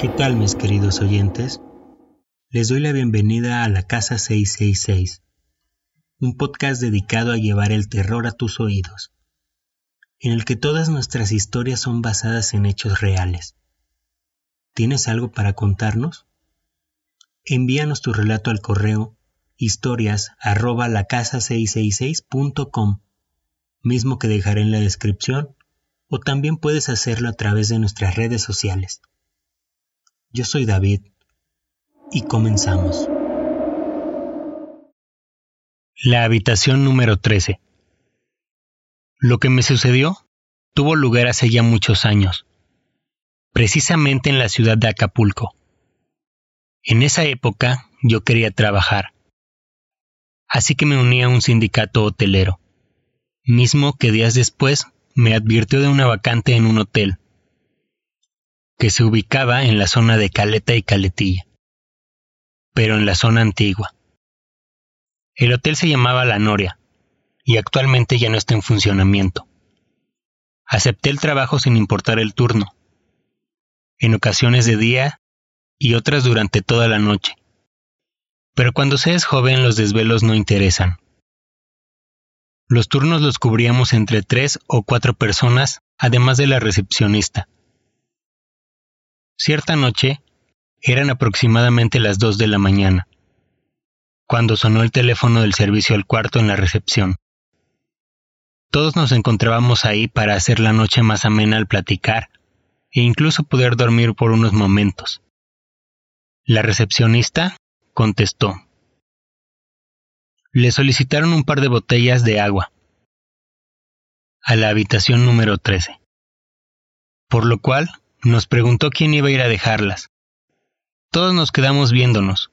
¿Qué tal mis queridos oyentes? Les doy la bienvenida a la Casa 666, un podcast dedicado a llevar el terror a tus oídos, en el que todas nuestras historias son basadas en hechos reales. ¿Tienes algo para contarnos? Envíanos tu relato al correo historias arroba la casa 666.com, mismo que dejaré en la descripción, o también puedes hacerlo a través de nuestras redes sociales. Yo soy David y comenzamos. La habitación número 13. Lo que me sucedió tuvo lugar hace ya muchos años, precisamente en la ciudad de Acapulco. En esa época yo quería trabajar, así que me uní a un sindicato hotelero, mismo que días después me advirtió de una vacante en un hotel, que se ubicaba en la zona de Caleta y Caletilla, pero en la zona antigua. El hotel se llamaba La Noria, y actualmente ya no está en funcionamiento. Acepté el trabajo sin importar el turno, en ocasiones de día y otras durante toda la noche. Pero cuando se es joven los desvelos no interesan. Los turnos los cubríamos entre tres o cuatro personas, además de la recepcionista. Cierta noche, eran aproximadamente las dos de la mañana, cuando sonó el teléfono del servicio al cuarto en la recepción. Todos nos encontrábamos ahí para hacer la noche más amena al platicar e incluso poder dormir por unos momentos. La recepcionista contestó. Le solicitaron un par de botellas de agua a la habitación número 13, por lo cual nos preguntó quién iba a ir a dejarlas. Todos nos quedamos viéndonos,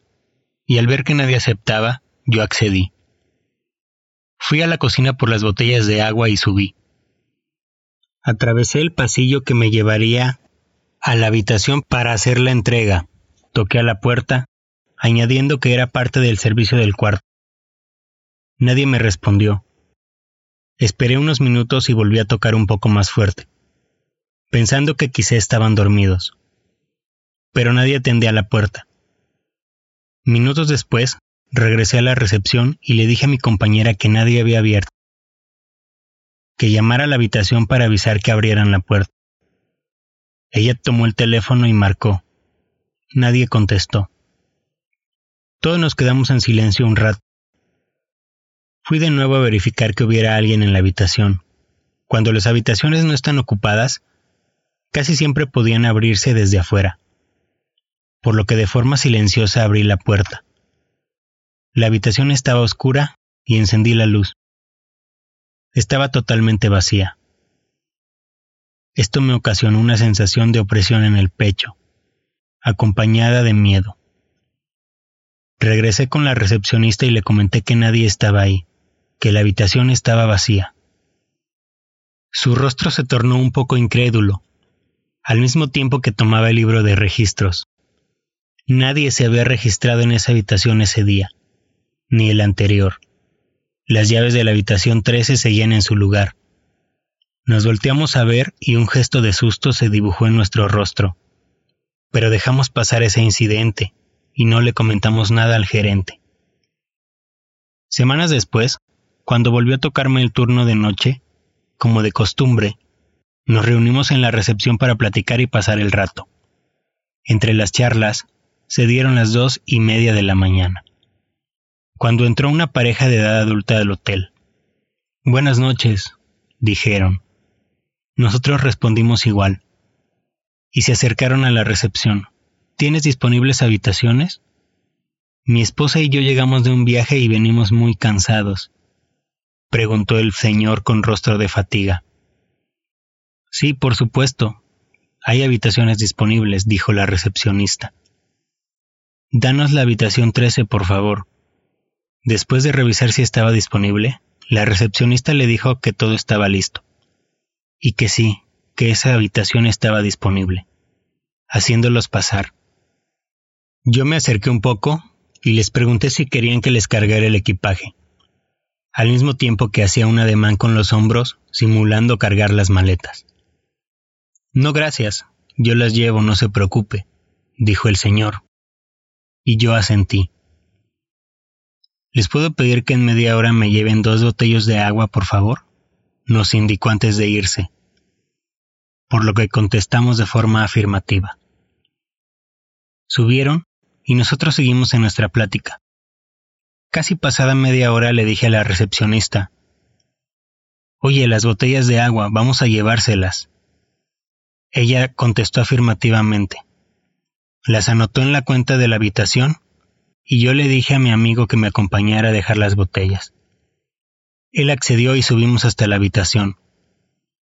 y al ver que nadie aceptaba, yo accedí. Fui a la cocina por las botellas de agua y subí. Atravesé el pasillo que me llevaría a la habitación para hacer la entrega. Toqué a la puerta, añadiendo que era parte del servicio del cuarto. Nadie me respondió. Esperé unos minutos y volví a tocar un poco más fuerte, pensando que quizá estaban dormidos. Pero nadie atendía la puerta. Minutos después, regresé a la recepción y le dije a mi compañera que nadie había abierto, que llamara a la habitación para avisar que abrieran la puerta. Ella tomó el teléfono y marcó. Nadie contestó. Todos nos quedamos en silencio un rato. Fui de nuevo a verificar que hubiera alguien en la habitación. Cuando las habitaciones no están ocupadas, casi siempre podían abrirse desde afuera, por lo que de forma silenciosa abrí la puerta. La habitación estaba oscura y encendí la luz. Estaba totalmente vacía. Esto me ocasionó una sensación de opresión en el pecho, acompañada de miedo. Regresé con la recepcionista y le comenté que nadie estaba ahí, que la habitación estaba vacía. Su rostro se tornó un poco incrédulo, al mismo tiempo que tomaba el libro de registros. Nadie se había registrado en esa habitación ese día, ni el anterior. Las llaves de la habitación 13 seguían en su lugar. Nos volteamos a ver y un gesto de susto se dibujó en nuestro rostro. Pero dejamos pasar ese incidente y no le comentamos nada al gerente. Semanas después, cuando volvió a tocarme el turno de noche, como de costumbre, nos reunimos en la recepción para platicar y pasar el rato. Entre las charlas, se dieron las dos y media de la mañana. Cuando entró una pareja de edad adulta del hotel. Buenas noches, dijeron. Nosotros respondimos igual. Y se acercaron a la recepción. ¿Tienes disponibles habitaciones? Mi esposa y yo llegamos de un viaje y venimos muy cansados preguntó el señor con rostro de fatiga. Sí, por supuesto. Hay habitaciones disponibles, dijo la recepcionista. Danos la habitación 13, por favor. Después de revisar si estaba disponible, la recepcionista le dijo que todo estaba listo. Y que sí, que esa habitación estaba disponible, haciéndolos pasar. Yo me acerqué un poco y les pregunté si querían que les cargara el equipaje al mismo tiempo que hacía un ademán con los hombros, simulando cargar las maletas. No gracias, yo las llevo, no se preocupe, dijo el señor. Y yo asentí. ¿Les puedo pedir que en media hora me lleven dos botellos de agua, por favor? Nos indicó antes de irse. Por lo que contestamos de forma afirmativa. Subieron y nosotros seguimos en nuestra plática. Casi pasada media hora le dije a la recepcionista, Oye, las botellas de agua, vamos a llevárselas. Ella contestó afirmativamente. Las anotó en la cuenta de la habitación y yo le dije a mi amigo que me acompañara a dejar las botellas. Él accedió y subimos hasta la habitación.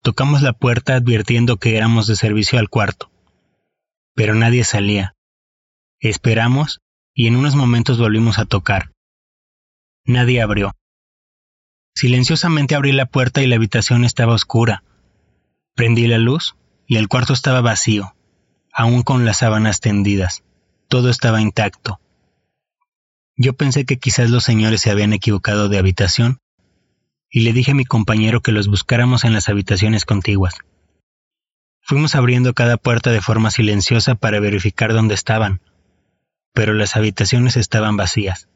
Tocamos la puerta advirtiendo que éramos de servicio al cuarto. Pero nadie salía. Esperamos y en unos momentos volvimos a tocar. Nadie abrió. Silenciosamente abrí la puerta y la habitación estaba oscura. Prendí la luz y el cuarto estaba vacío aún con las sábanas tendidas. Todo estaba intacto. Yo pensé que quizás los señores se habían equivocado de habitación, y le dije a mi compañero que los buscáramos en las habitaciones contiguas. Fuimos abriendo cada puerta de forma silenciosa para verificar dónde estaban, pero las habitaciones estaban vacías.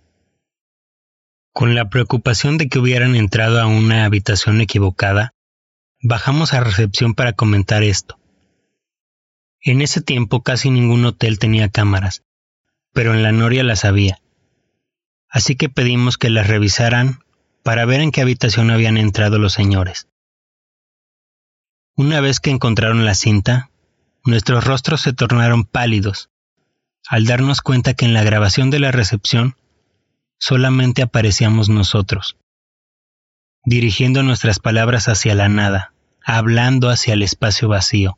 Con la preocupación de que hubieran entrado a una habitación equivocada, bajamos a recepción para comentar esto. En ese tiempo casi ningún hotel tenía cámaras, pero en la Noria las había. Así que pedimos que las revisaran para ver en qué habitación habían entrado los señores. Una vez que encontraron la cinta, nuestros rostros se tornaron pálidos, al darnos cuenta que en la grabación de la recepción solamente aparecíamos nosotros, dirigiendo nuestras palabras hacia la nada, hablando hacia el espacio vacío.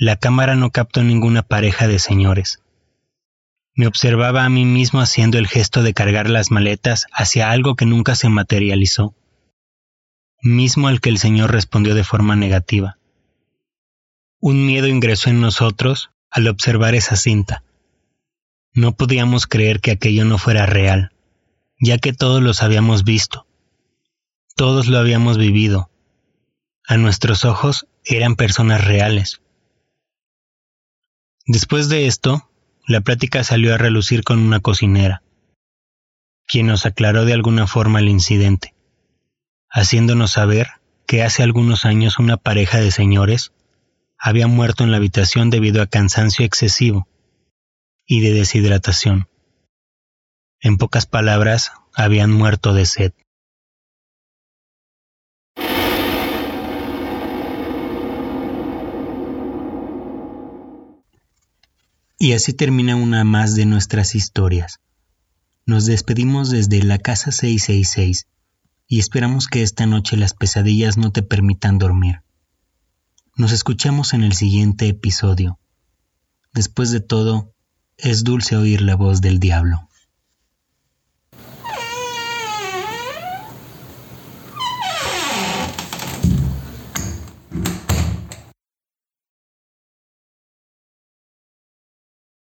La cámara no captó ninguna pareja de señores. Me observaba a mí mismo haciendo el gesto de cargar las maletas hacia algo que nunca se materializó, mismo al que el señor respondió de forma negativa. Un miedo ingresó en nosotros al observar esa cinta. No podíamos creer que aquello no fuera real, ya que todos los habíamos visto. Todos lo habíamos vivido. A nuestros ojos eran personas reales. Después de esto, la plática salió a relucir con una cocinera, quien nos aclaró de alguna forma el incidente, haciéndonos saber que hace algunos años una pareja de señores había muerto en la habitación debido a cansancio excesivo y de deshidratación. En pocas palabras, habían muerto de sed. Y así termina una más de nuestras historias. Nos despedimos desde la casa 666 y esperamos que esta noche las pesadillas no te permitan dormir. Nos escuchamos en el siguiente episodio. Después de todo, es dulce oír la voz del diablo.